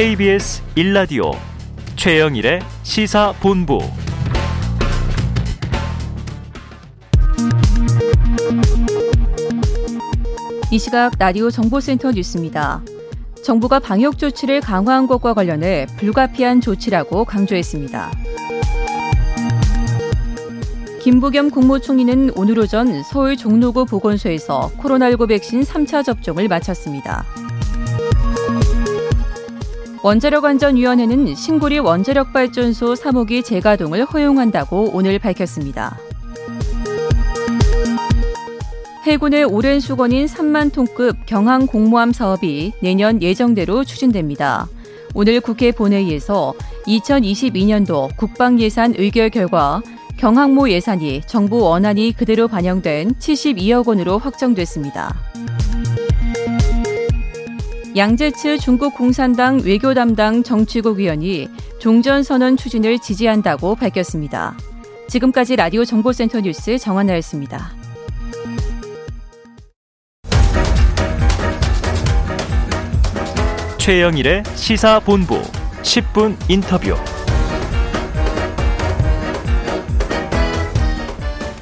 KBS 1라디오 최영일의 시사본부 이 시각 라디오 정보센터 뉴스입니다. 정부가 방역 조치를 강화한 것과 관련해 불가피한 조치라고 강조했습니다. 김부겸 국무총리는 오늘 오전 서울 종로구 보건소에서 코로나19 백신 3차 접종을 마쳤습니다. 원자력안전위원회는 신구리 원자력발전소 3호기 재가동을 허용한다고 오늘 밝혔습니다. 해군의 오랜 수건인 3만 톤급 경항 공모함 사업이 내년 예정대로 추진됩니다. 오늘 국회 본회의에서 2022년도 국방 예산 의결 결과 경항모 예산이 정부 원안이 그대로 반영된 72억 원으로 확정됐습니다. 양재츠 중국 공산당 외교 담당 정치국 위원이 종전선언 추진을 지지한다고 밝혔습니다. 지금까지 라디오 정보센터 뉴스 정한나였습니다. 최영일의 시사본부 10분 인터뷰.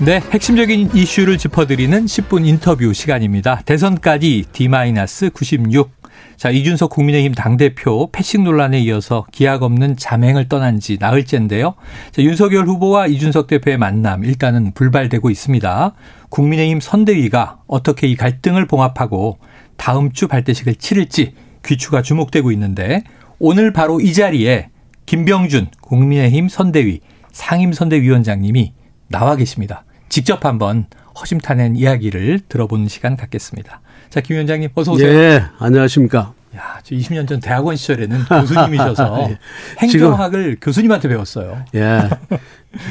네, 핵심적인 이슈를 짚어드리는 10분 인터뷰 시간입니다. 대선까지 D-96. 자, 이준석 국민의힘 당대표 패싱 논란에 이어서 기약 없는 자맹을 떠난 지 나흘째인데요. 자, 윤석열 후보와 이준석 대표의 만남 일단은 불발되고 있습니다. 국민의힘 선대위가 어떻게 이 갈등을 봉합하고 다음 주 발대식을 치를지 귀추가 주목되고 있는데 오늘 바로 이 자리에 김병준 국민의힘 선대위 상임선대위원장님이 나와 계십니다. 직접 한번 허심탄회한 이야기를 들어보는 시간 갖겠습니다. 자, 김 위원장님 어서 오세요. 예, 안녕하십니까. 야, 저 20년 전 대학원 시절에는 교수님이셔서 예. 행정학을 지금, 교수님한테 배웠어요. 예.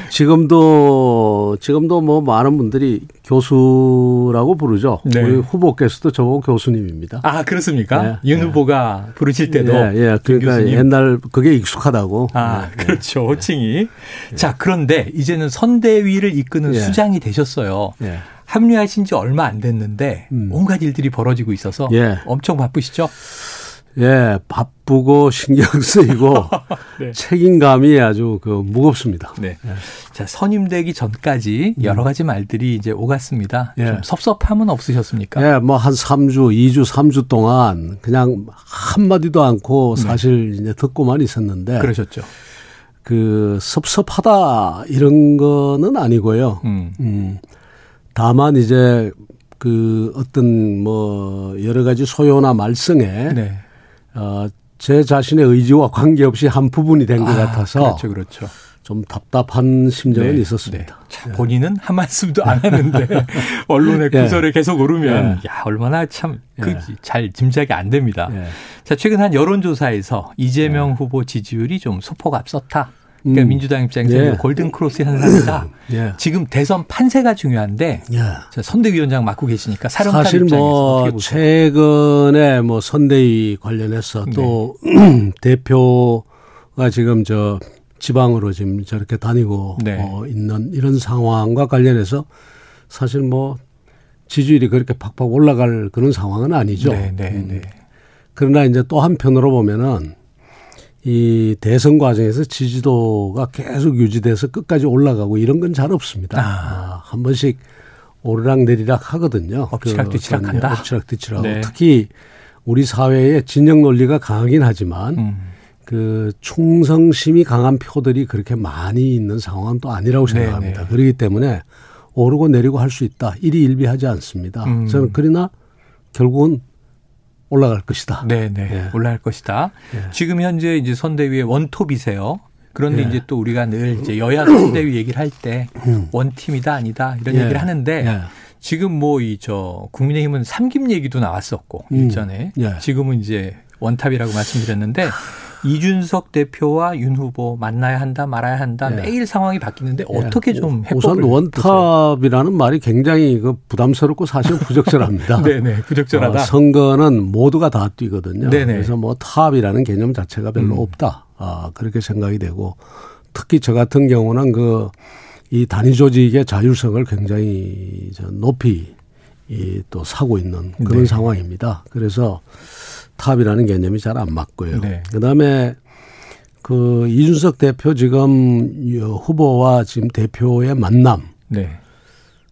지금도 지금도 뭐 많은 분들이 교수라고 부르죠. 네. 우리 후보께서도 저보고 교수님입니다. 아 그렇습니까? 예. 윤 후보가 부르실 때도 예, 예. 그러니까 교수님. 옛날 그게 익숙하다고. 아 예. 그렇죠 호칭이. 예. 자 그런데 이제는 선대위를 이끄는 예. 수장이 되셨어요. 예. 합류하신 지 얼마 안 됐는데 음. 온갖 일들이 벌어지고 있어서 엄청 바쁘시죠? 예, 바쁘고 신경 쓰이고 네. 책임감이 아주 그 무겁습니다. 네. 예. 자, 선임되기 전까지 음. 여러 가지 말들이 이제 오갔습니다. 예. 좀 섭섭함은 없으셨습니까? 예, 뭐 한 3주, 2주, 3주 동안 그냥 한마디도 않고 네. 사실 네. 이제 듣고만 있었는데. 그러셨죠. 그 섭섭하다 이런 거는 아니고요. 음. 음. 다만 이제 그 어떤 뭐 여러 가지 소요나 말썽에 네. 어, 제 자신의 의지와 관계없이 한 부분이 된것 아, 같아서 그렇죠, 그렇죠. 좀 답답한 심정은 네, 있었습니다. 네. 참 본인은 한 말씀도 안 하는데 언론의 네. 구설을 계속 오르면 네. 야 얼마나 참그잘 네. 짐작이 안 됩니다. 자 최근 한 여론조사에서 이재명 후보 지지율이 좀 소폭 앞섰다. 그러니까 음. 민주당 입장에서 예. 골든 크로스 현상이다. 예. 지금 대선 판세가 중요한데 예. 선대위원장 맡고 계시니까 사령탑 사실 뭐 최근에 뭐 선대위 관련해서 네. 또 대표가 지금 저 지방으로 지금 저렇게 다니고 네. 어, 있는 이런 상황과 관련해서 사실 뭐 지지율이 그렇게 팍팍 올라갈 그런 상황은 아니죠. 네, 네, 음. 네. 그러나 이제 또 한편으로 보면은 이 대선 과정에서 지지도가 계속 유지돼서 끝까지 올라가고 이런 건 잘 없습니다. 아. 아, 한 번씩 오르락 내리락 하거든요. 엎치락뒤치락한다. 그 엎치락뒤치락. 네. 특히 우리 사회에 진영 논리가 강하긴 하지만 음. 그 충성심이 강한 표들이 그렇게 많이 있는 상황은 또 아니라고 네, 생각합니다. 네네. 그렇기 때문에 오르고 내리고 할 수 있다. 일희일비하지 않습니다. 음. 저는 그러나 결국은 올라갈 것이다. 네, 네. 예. 올라갈 것이다. 예. 지금 현재 이제 선대위의 원톱이세요. 그런데 예. 이제 또 우리가 늘 이제 여야 선대위 얘기를 할때 음. 원팀이다 아니다 이런 예. 얘기를 하는데 예. 지금 뭐 이 저 국민의힘은 삼김 얘기도 나왔었고 음. 일전에 예. 지금은 이제 원탑이라고 말씀드렸는데 이준석 대표와 윤 후보 만나야 한다 말아야 한다 네. 매일 상황이 바뀌는데 네. 어떻게 좀 해법을 우선 원탑이라는 말이 굉장히 그 부담스럽고 사실 부적절합니다. 네네 부적절하다. 어, 선거는 모두가 다 뛰거든요. 네네. 그래서 뭐 탑이라는 개념 자체가 별로 음. 없다. 아, 그렇게 생각이 되고 특히 저 같은 경우는 그 이 단위 조직의 자율성을 굉장히 높이 이또 사고 있는 그런 네. 상황입니다. 그래서 탑이라는 개념이 잘 안 맞고요. 네. 그다음에 그 이준석 대표 지금 후보와 지금 대표의 만남. 네.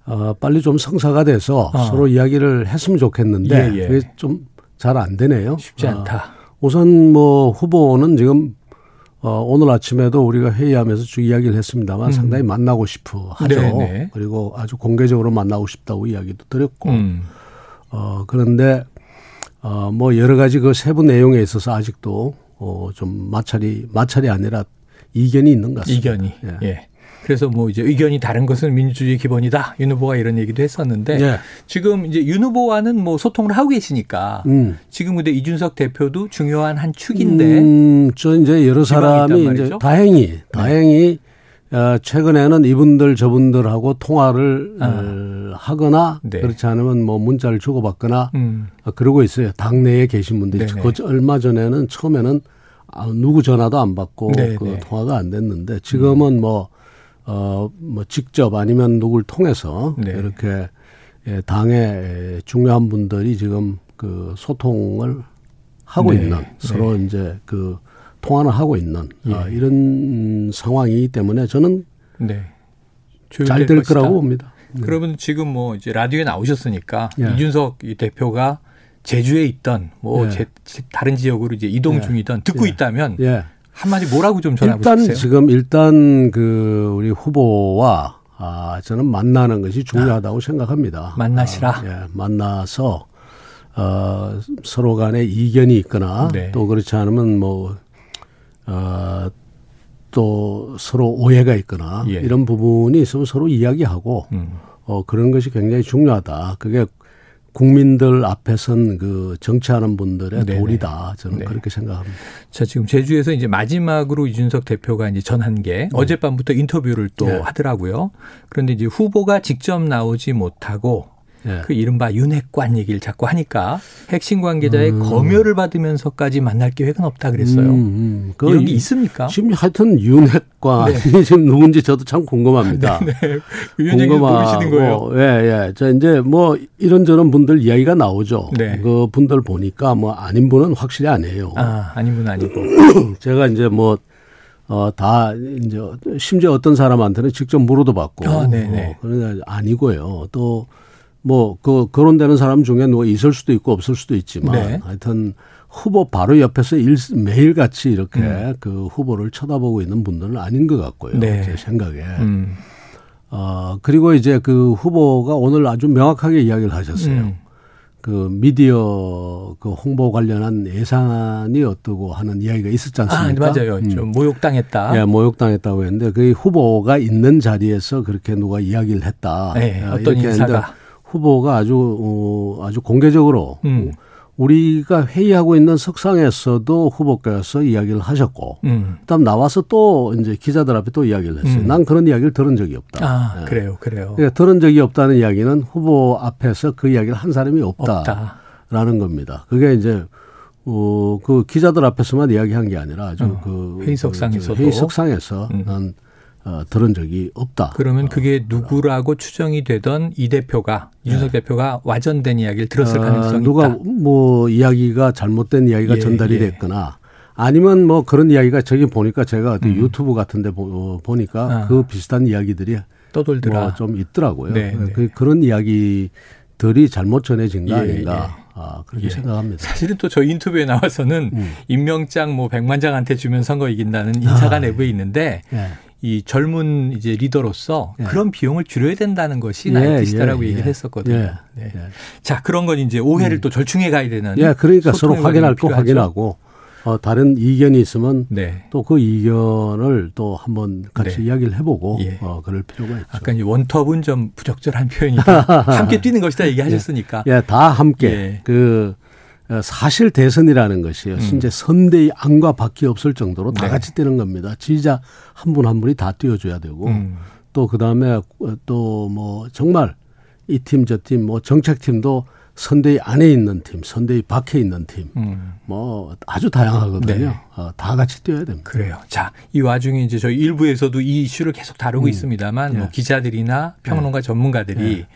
어, 빨리 좀 성사가 돼서 어. 서로 이야기를 했으면 좋겠는데 예, 예. 그게 좀 잘 안 되네요. 쉽지 않다. 어, 우선 뭐 후보는 지금 어, 오늘 아침에도 우리가 회의하면서 쭉 이야기를 했습니다만 음. 상당히 만나고 싶어 하죠. 네네. 네. 그리고 아주 공개적으로 만나고 싶다고 이야기도 드렸고. 음. 어, 그런데 어, 뭐 여러 가지 그 세부 내용에 있어서 아직도 어, 좀 마찰이, 마찰이 아니라 이견이 있는 것 같습니다. 이견이. 예. 예. 그래서 뭐 이제 의견이 다른 것은 민주주의 기본이다. 윤 후보가 이런 얘기도 했었는데 예. 지금 이제 윤 후보와는 뭐 소통을 하고 계시니까 음. 지금 근데 이준석 대표도 중요한 한 축인데 음, 저 이제 여러 사람이 이제 다행히 네. 다행히 어, 최근에는 이분들 저분들하고 통화를 아. 어, 하거나 네. 그렇지 않으면 뭐 문자를 주고받거나 음. 어, 그러고 있어요. 당내에 계신 분들이 그 얼마 전에는 처음에는 아, 누구 전화도 안 받고 네, 그 네. 통화가 안 됐는데 지금은 음. 뭐 어, 뭐 직접 아니면 누굴 통해서 네. 이렇게 예, 당의 중요한 분들이 지금 그 소통을 하고 네. 있는 서로 네. 이제 그 통화를 하고 있는 예. 아, 이런 상황이기 때문에 저는 네. 잘 될 거라고 봅니다. 네. 그러면 지금 뭐 이제 라디오에 나오셨으니까 예. 이준석 대표가 제주에 있던 뭐 예. 제, 다른 지역으로 이제 이동 예. 중이던 듣고 예. 있다면 예. 한마디 뭐라고 좀 전하고 일단 싶으세요? 지금 일단 그 우리 후보와 아 저는 만나는 것이 중요하다고 아, 생각합니다. 만나시라. 아, 예, 만나서 어 서로 간에 이견이 있거나 네. 또 그렇지 않으면 뭐 어, 또 서로 오해가 있거나 예. 이런 부분이 있으면 서로 이야기하고 음. 어, 그런 것이 굉장히 중요하다. 그게 국민들 앞에선 그 정치하는 분들의 네네. 도리다. 저는 네. 그렇게 생각합니다. 자, 지금 제주에서 이제 마지막으로 이준석 대표가 이제 전한 게 네. 어젯밤부터 인터뷰를 또 네. 하더라고요. 그런데 이제 후보가 직접 나오지 못하고 예. 그 이른바 윤핵관 얘기를 자꾸 하니까 핵심 관계자의 음. 검열을 받으면서까지 만날 계획은 없다 그랬어요. 음, 음. 그 이런 게 있습니까? 지금 하여튼 윤핵관이 네. 지금 누군지 저도 참 궁금합니다. 네, 네. 위원장님 모르시는 거예요. 예, 예. 저 이제 뭐 이런저런 분들 이야기가 나오죠. 네. 그 분들 보니까 뭐 아닌 분은 확실히 아니에요. 아, 아닌 분 아니고. 제가 이제 뭐 어, 다, 이제, 심지어 어떤 사람한테는 직접 물어도 받고. 아, 네네. 어, 그러나 아니고요. 또, 뭐, 그, 거론되는 사람 중에 누가 있을 수도 있고 없을 수도 있지만 네. 하여튼 후보 바로 옆에서 일, 매일같이 이렇게 음. 그 후보를 쳐다보고 있는 분들은 아닌 것 같고요. 네. 제 생각에. 음. 어, 그리고 이제 그 후보가 오늘 아주 명확하게 이야기를 하셨어요. 음. 그 미디어 그 홍보 관련한 예산이 어떠고 하는 이야기가 있었지 않습니까? 아, 맞아요. 음. 좀 모욕당했다. 예, 모욕당했다고 했는데 그 후보가 있는 자리에서 그렇게 누가 이야기를 했다. 네, 어떤 인사가. 후보가 아주 어, 아주 공개적으로 음. 우리가 회의하고 있는 석상에서도 후보께서 이야기를 하셨고, 음. 그다음 나와서 또 이제 기자들 앞에 또 이야기를 했어요. 음. 난 그런 이야기를 들은 적이 없다. 아, 네. 그래요, 그래요. 그러니까 들은 적이 없다는 이야기는 후보 앞에서 그 이야기를 한 사람이 없다라는 없다. 겁니다. 그게 이제 어, 그 기자들 앞에서만 이야기한 게 아니라 아주 어, 그 회의석상에서도 회의석상에서 음. 난 어, 들은 적이 없다. 그러면 그게 누구라고 추정이 되던 이 대표가 이준석 네. 대표가 와전된 이야기를 들었을 어, 가능성이 누가 있다. 뭐 이야기가 잘못된 이야기가 예, 전달이 예. 됐거나 아니면 뭐 그런 이야기가 저기 보니까 제가 어디 음. 유튜브 같은데 보, 보니까 아. 그 비슷한 이야기들이 떠돌더라. 뭐 좀 있더라고요. 네, 네. 그, 그런 이야기들이 잘못 전해진 거 예, 아닌가. 예. 아, 그렇게 예. 생각합니다. 사실은 또 저희 인터뷰에 나와서는 음. 임명장 뭐 100만 장한테 주면 선거 이긴다는 인사가 아, 내부에 있는데 예. 이 젊은 이제 리더로서 예. 그런 비용을 줄여야 된다는 것이 나의 예, 뜻이다라고 예, 얘기를 예. 했었거든요. 예, 네. 자 그런 건 이제 오해를 음. 또 절충해 가야 되는. 예, 그러니까 서로 확인할 거 확인하고 어, 다른 이견이 있으면 네. 또그 이견을 또 한번 같이 네. 이야기를 해보고 예. 어, 그럴 필요가 있죠. 아까 이제 원톱은 좀 부적절한 표현이다. 함께 뛰는 것이다 얘기하셨으니까. 예, 다 함께 그 어, 사실 대선이라는 것이 요. 음. 진짜 선대의 안과 밖에 없을 정도로 다 네. 같이 뛰는 겁니다. 지지자 한 분한 한 분이 다 뛰어줘야 되고 음. 또 그 다음에 또 뭐 정말 이 팀 저 팀 뭐 정책팀도 선대위 안에 있는 팀, 선대위 밖에 있는 팀, 음. 뭐 아주 다양하거든요. 네. 어, 다 같이 뛰어야 됩니다. 그래요. 자, 이 와중에 이제 저희 일부에서도 이 이슈를 계속 다루고 음. 있습니다만 뭐 네. 뭐 기자들이나 평론가 네. 전문가들이 네.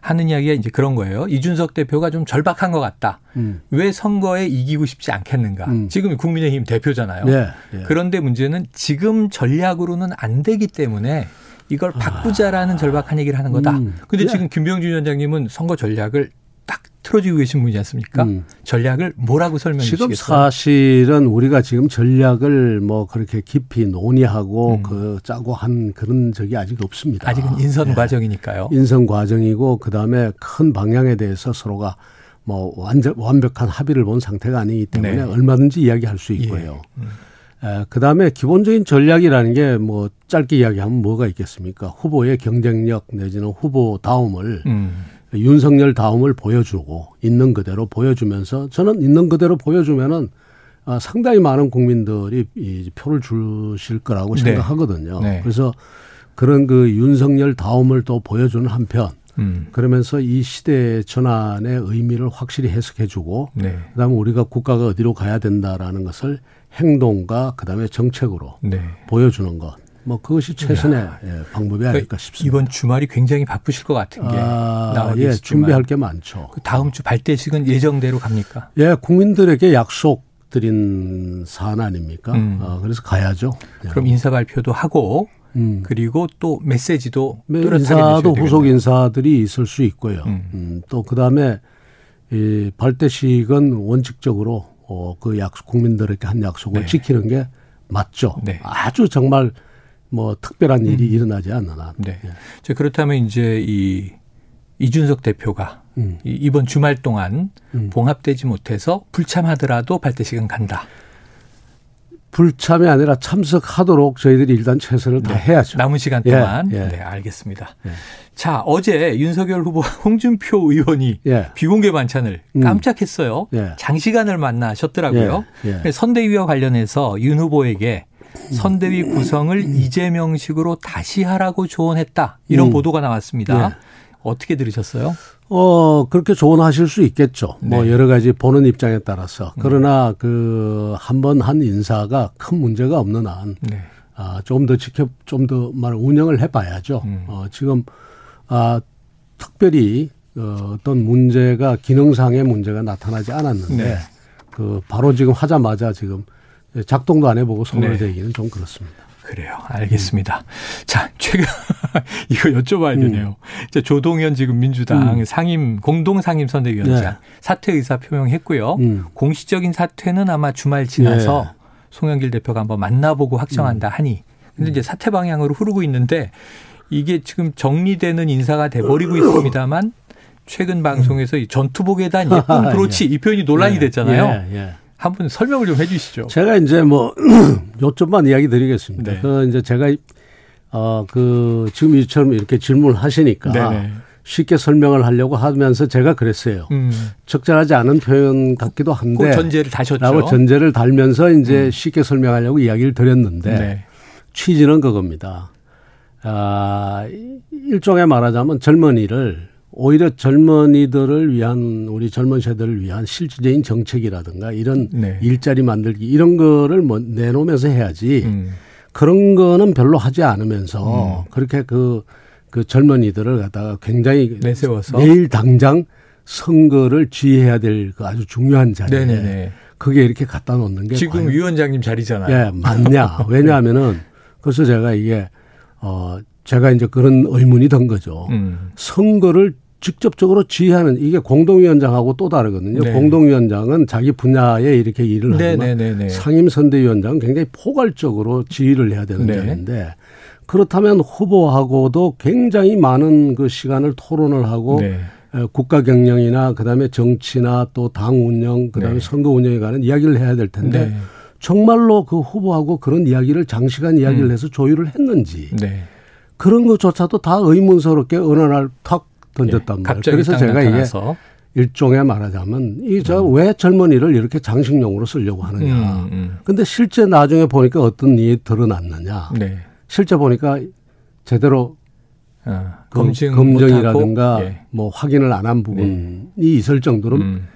하는 이야기가 이제 그런 거예요. 이준석 대표가 좀 절박한 것 같다. 음. 왜 선거에 이기고 싶지 않겠는가. 음. 지금 국민의힘 대표잖아요. 예, 예. 그런데 문제는 지금 전략으로는 안 되기 때문에 이걸 바꾸자라는 아. 절박한 얘기를 하는 거다. 음. 근데 예. 지금 김병준 위원장님은 선거 전략을 딱 틀어지고 계신 분이지 않습니까? 음. 전략을 뭐라고 설명해 주시겠어요? 사실은 우리가 지금 전략을 뭐 그렇게 깊이 논의하고 음. 그 짜고 한 그런 적이 아직 없습니다. 아직은 인선 예. 과정이니까요. 인선 과정이고 그다음에 큰 방향에 대해서 서로가 뭐 완전 완벽한 합의를 본 상태가 아니기 때문에 네. 얼마든지 이야기할 수 있고요. 예. 음. 에, 그다음에 기본적인 전략이라는 게 뭐 짧게 이야기하면 뭐가 있겠습니까? 후보의 경쟁력 내지는 후보 다움을 음. 윤석열 다음을 보여주고 있는 그대로 보여주면서 저는 있는 그대로 보여주면은 아, 상당히 많은 국민들이 이 표를 주실 거라고 네. 생각하거든요. 네. 그래서 그런 그 윤석열 다움을 또 보여주는 한편 음. 그러면서 이 시대 전환의 의미를 확실히 해석해주고 네. 그다음에 우리가 국가가 어디로 가야 된다라는 것을 행동과 그다음에 정책으로 네. 보여주는 것. 뭐 그것이 최선의 예, 방법이 아닐까 그러니까 싶습니다. 이번 주말이 굉장히 바쁘실 것 같은 게 아, 예, 준비할 게 많죠. 그 다음 주 발대식은 예정대로 갑니까? 예, 국민들에게 약속 드린 사안 아닙니까? 음. 어, 그래서 가야죠. 그럼 인사 발표도 하고 음. 그리고 또 메시지도 인사도 후속 인사들이 있을 수 있고요. 음. 음, 또 그다음에 이 발대식은 원칙적으로 어, 그 약속 국민들에게 한 약속을 네. 지키는 게 맞죠. 네. 아주 정말 뭐 특별한 일이 음. 일어나지 않는 한. 네. 예. 자, 그렇다면 이제 이 이준석 대표가 음. 이번 주말 동안 음. 봉합되지 못해서 불참하더라도 발대식은 간다. 불참이 아니라 참석하도록 저희들이 일단 최선을 네. 다 해야죠. 남은 시간 동안. 예, 예. 네, 알겠습니다. 예. 자, 어제 윤석열 후보 홍준표 의원이 예. 비공개 만찬을 음. 깜짝했어요. 음. 장시간을 만나셨더라고요. 예, 선대위와 관련해서 윤 후보에게 선대위 구성을 이재명식으로 다시 하라고 조언했다. 이런 음. 보도가 나왔습니다. 네. 어떻게 들으셨어요? 어, 그렇게 조언하실 수 있겠죠. 뭐 네. 뭐 여러 가지 보는 입장에 따라서. 음. 그러나 그 한번한 인사가 큰 문제가 없는 한 네. 아, 조금 더 지켜 좀더 말 운영을 해 봐야죠. 음. 어, 지금 아, 특별히 어, 어떤 문제가 기능상의 문제가 나타나지 않았는데 네. 그 바로 지금 하자마자 지금 작동도 안 해보고 손을 네. 대기는 좀 그렇습니다. 그래요. 알겠습니다. 음. 자, 최근 이거 여쭤봐야 음. 되네요. 자, 조동현 지금 민주당 음. 상임 공동 상임 선대위원장 네. 사퇴 의사 표명했고요. 음. 공식적인 사퇴는 아마 주말 지나서 네. 송영길 대표가 한번 만나보고 확정한다 음. 하니. 근데 이제 사퇴 방향으로 흐르고 있는데 이게 지금 정리되는 인사가 돼버리고 있습니다만 최근 방송에서 이 전투복에단 예쁜 브로치 예. 이 표현이 논란이 예. 됐잖아요. 예. 예. 한번 설명을 좀 해주시죠. 제가 이제 뭐 요점만 이야기 드리겠습니다. 네. 그 이제 제가 어그 지금 이처럼 이렇게 질문을 하시니까 네네. 쉽게 설명을 하려고 하면서 제가 그랬어요. 음. 적절하지 않은 표현 같기도 한데. 그 전제를 다셨죠. 라고 전제를 달면서 이제 음. 쉽게 설명하려고 이야기를 드렸는데 네. 취지는 그겁니다. 아, 일종의 말하자면 젊은이를 오히려 젊은이들을 위한 우리 젊은 세대를 위한 실질적인 정책이라든가 이런 네. 일자리 만들기 이런 거를 뭐 내놓으면서 해야지 음. 그런 거는 별로 하지 않으면서 음. 그렇게 그, 그 젊은이들을 갖다가 굉장히 내세워서 내일 당장 선거를 지휘해야 될 그 아주 중요한 자리에 네네네. 그게 이렇게 갖다 놓는 게 지금 위원장님 자리잖아요. 예, 맞냐? 왜냐하면은 그래서 제가 이게 어 제가 이제 그런 의문이 든 거죠. 음. 선거를 직접적으로 지휘하는 이게 공동위원장하고 또 다르거든요. 네. 공동위원장은 자기 분야에 이렇게 일을 네, 하지만 네, 네, 네. 상임선대위원장은 굉장히 포괄적으로 지휘를 해야 되는 네. 자리인데 그렇다면 후보하고도 굉장히 많은 그 시간을 토론을 하고 네. 국가 경영이나 그다음에 정치나 또 당 운영 그다음에 선거 운영에 관한 이야기를 해야 될 텐데 정말로 그 후보하고 그런 이야기를 장시간 이야기를 음. 해서 조율을 했는지 그런 것조차도 다 의문스럽게 어느 날탁 던졌단 예, 말이에요. 그래서 제가 나타나서. 이게 일종의 말하자면 이 저왜 음. 젊은이를 이렇게 장식용으로 쓰려고 하느냐. 음, 음. 근데 실제 나중에 보니까 어떤 일이 드러났느냐. 네. 실제 보니까 제대로 아, 검증 검증이라든가 예. 뭐 확인을 안 한 부분이 네. 있을 정도로 음.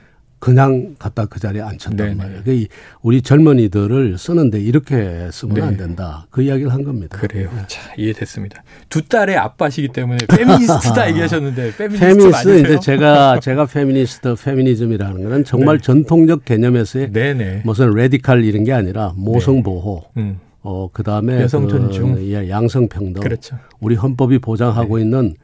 그냥 갖다 그 자리에 앉혔단. 말이에요. 그 우리 젊은이들을 쓰는데 이렇게 쓰면 네. 안 된다. 그 이야기를 한 겁니다. 그래요. 네. 자, 이해됐습니다. 두 딸의 아빠시기 때문에 페미니스트다 얘기하셨는데 페미니스트, 페미니스트 이제 제가 제가 페미니스트 페미니즘이라는 거는 정말 네. 전통적 개념에서의 네네. 무슨 radical 이런 게 아니라 모성 보호. 네. 음. 어, 그다음에 여성 존중, 그, 예, 양성 평등. 그렇죠. 우리 헌법이 보장하고 네. 있는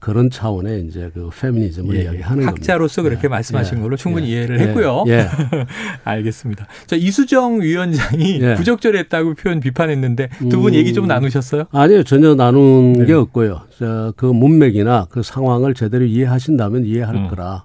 그런 차원의 이제 그 페미니즘을 예, 예. 이야기하는 학자로서 겁니다. 그렇게 예, 말씀하신 예, 걸로 충분히 예, 이해를 했고요. 예. 알겠습니다. 자, 이수정 위원장이 부적절했다고 표현 비판했는데 두분 얘기 좀 음. 나누셨어요? 아니요. 전혀 나눈 네. 게 없고요. 자, 그 문맥이나 그 상황을 제대로 이해하신다면 이해할 음. 거라.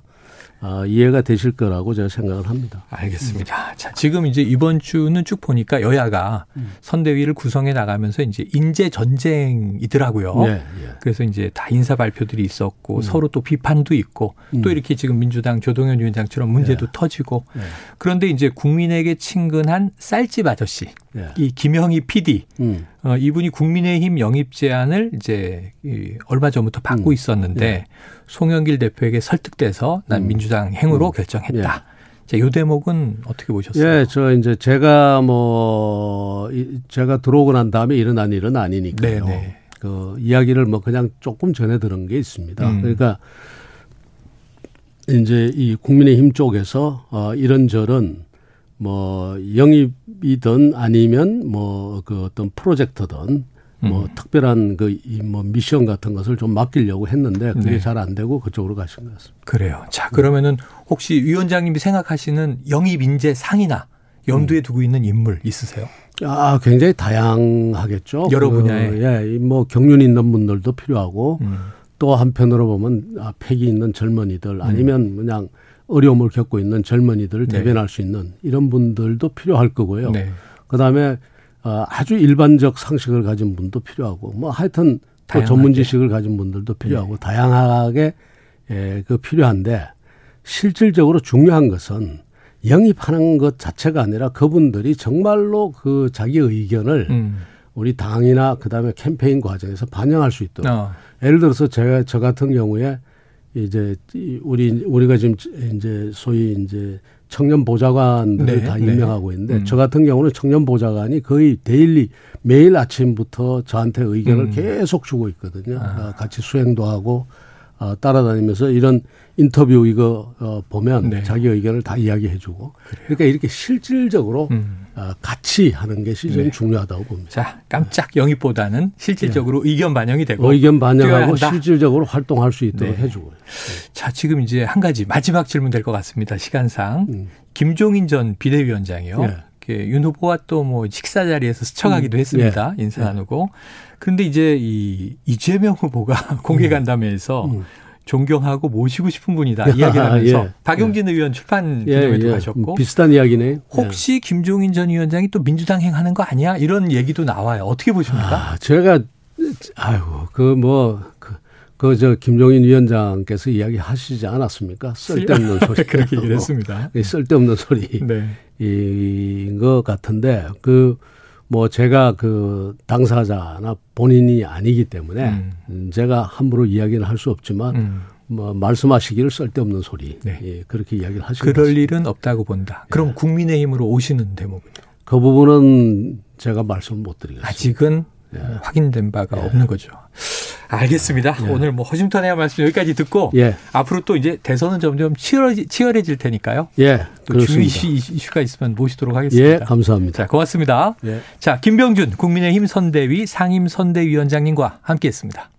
어, 이해가 되실 거라고 제가 생각을 합니다. 알겠습니다. 자, 지금 이제 이번 주는 쭉 보니까 여야가 음. 선대위를 구성해 나가면서 이제 인재 전쟁이더라고요. 네, 네. 그래서 이제 다 인사 발표들이 있었고 음. 서로 또 비판도 있고 음. 또 이렇게 지금 민주당 조동현 위원장처럼 문제도 네. 터지고 네. 그런데 이제 국민에게 친근한 쌀집 아저씨 네. 이 김영희 PD 음. 어, 이분이 국민의힘 영입 제안을 이제 이 얼마 전부터 받고 음. 있었는데 네. 송영길 대표에게 설득돼서 난 음. 민주당 행으로 음. 결정했다. 예. 자, 요 대목은 어떻게 보셨어요? 예, 저 이제 제가 뭐 제가 들어오고 난 다음에 일어난 일은 아니니까요. 네네. 네. 그 이야기를 뭐 그냥 조금 전해 들은 게 있습니다. 음. 그러니까 이제 이 국민의힘 쪽에서 어 이런저런 뭐 영입이든 아니면 뭐 그 어떤 프로젝트든 뭐 음. 특별한 그뭐 미션 같은 것을 좀 맡기려고 했는데 그게 네. 잘안 되고 그쪽으로 가신 것 같습니다. 그래요. 자 그러면은 혹시 위원장님이 생각하시는 영입 인재 상이나 염두에 음. 두고 있는 인물 있으세요? 아 굉장히 다양하겠죠. 여러 그, 분야에 예, 뭐 경륜 있는 분들도 필요하고 음. 또 한편으로 보면 아, 패기 있는 젊은이들 아니면 음. 그냥 어려움을 겪고 있는 젊은이들을 네. 대변할 수 있는 이런 분들도 필요할 거고요. 네. 그다음에 어, 아주 일반적 상식을 가진 분도 필요하고 뭐 하여튼 또 전문 지식을 가진 분들도 필요하고 네. 다양하게 예, 그 필요한데 실질적으로 중요한 것은 영입하는 것 자체가 아니라 그분들이 정말로 그 자기 의견을 음. 우리 당이나 그다음에 캠페인 과정에서 반영할 수 있도록 어. 예를 들어서 제가 저 같은 경우에 이제 우리 우리가 지금 이제 소위 이제 청년 보좌관들을 네, 다 네. 임명하고 네. 있는데 음. 저 같은 경우는 청년 보좌관이 거의 데일리 매일 아침부터 저한테 의견을 음. 계속 주고 있거든요. 아. 어, 같이 수행도 하고 어, 따라다니면서 이런 인터뷰 이거 어, 보면 네. 자기 의견을 다 이야기해주고 그러니까 이렇게 실질적으로 음. 어, 같이 하는 것이 좀 네. 중요하다고 봅니다. 자 깜짝 영입보다는 실질적으로 네. 의견 반영이 되고 의견 반영하고 실질적으로 활동할 수 있도록 네. 해주고요. 네. 자 지금 이제 한 가지 마지막 질문 될 것 같습니다. 시간상 음. 김종인 전 비대위원장이요. 네. 윤 후보와 또 뭐 식사 자리에서 스쳐가기도 음. 했습니다. 인사 나누고. 그런데 이제 이 이재명 후보가 공개 음. 간담회에서 음. 존경하고 모시고 싶은 분이다 이야기를 하면서 예. 박용진 예. 의원 출판 기념회도 예, 예. 가셨고 비슷한 이야기네. 혹시 김종인 전 위원장이 또 민주당 행하는 거 아니야? 이런 얘기도 나와요. 어떻게 보십니까? 아, 제가 아이고 그 뭐 그, 그저 김종인 위원장께서 이야기하시지 않았습니까? 쓸데없는 소리. 그렇게 얘기했습니다. 쓸데없는 소리인 네. 것 같은데 그 뭐 제가 그 당사자나 본인이 아니기 때문에 음. 제가 함부로 이야기는 할 수 없지만 음. 뭐 말씀하시기를 쓸데없는 소리 네. 예, 그렇게 이야기를 하시고 그럴 것습니다. 일은 없다고 본다. 그럼 예. 국민의힘으로 오시는 대목은요? 그 부분은 제가 말씀 못 드리겠습니다. 아직은 예. 확인된 바가 예. 없는 거죠. 알겠습니다. 예. 오늘 뭐 허심탄회한 말씀 여기까지 듣고 예. 앞으로 또 이제 대선은 점점 치열해질, 치열해질 테니까요. 예. 또 중요 이슈, 이슈가 있으면 모시도록 하겠습니다. 예, 감사합니다. 자, 고맙습니다. 예. 자, 김병준 국민의힘 선대위 상임 선대위원장님과 함께했습니다.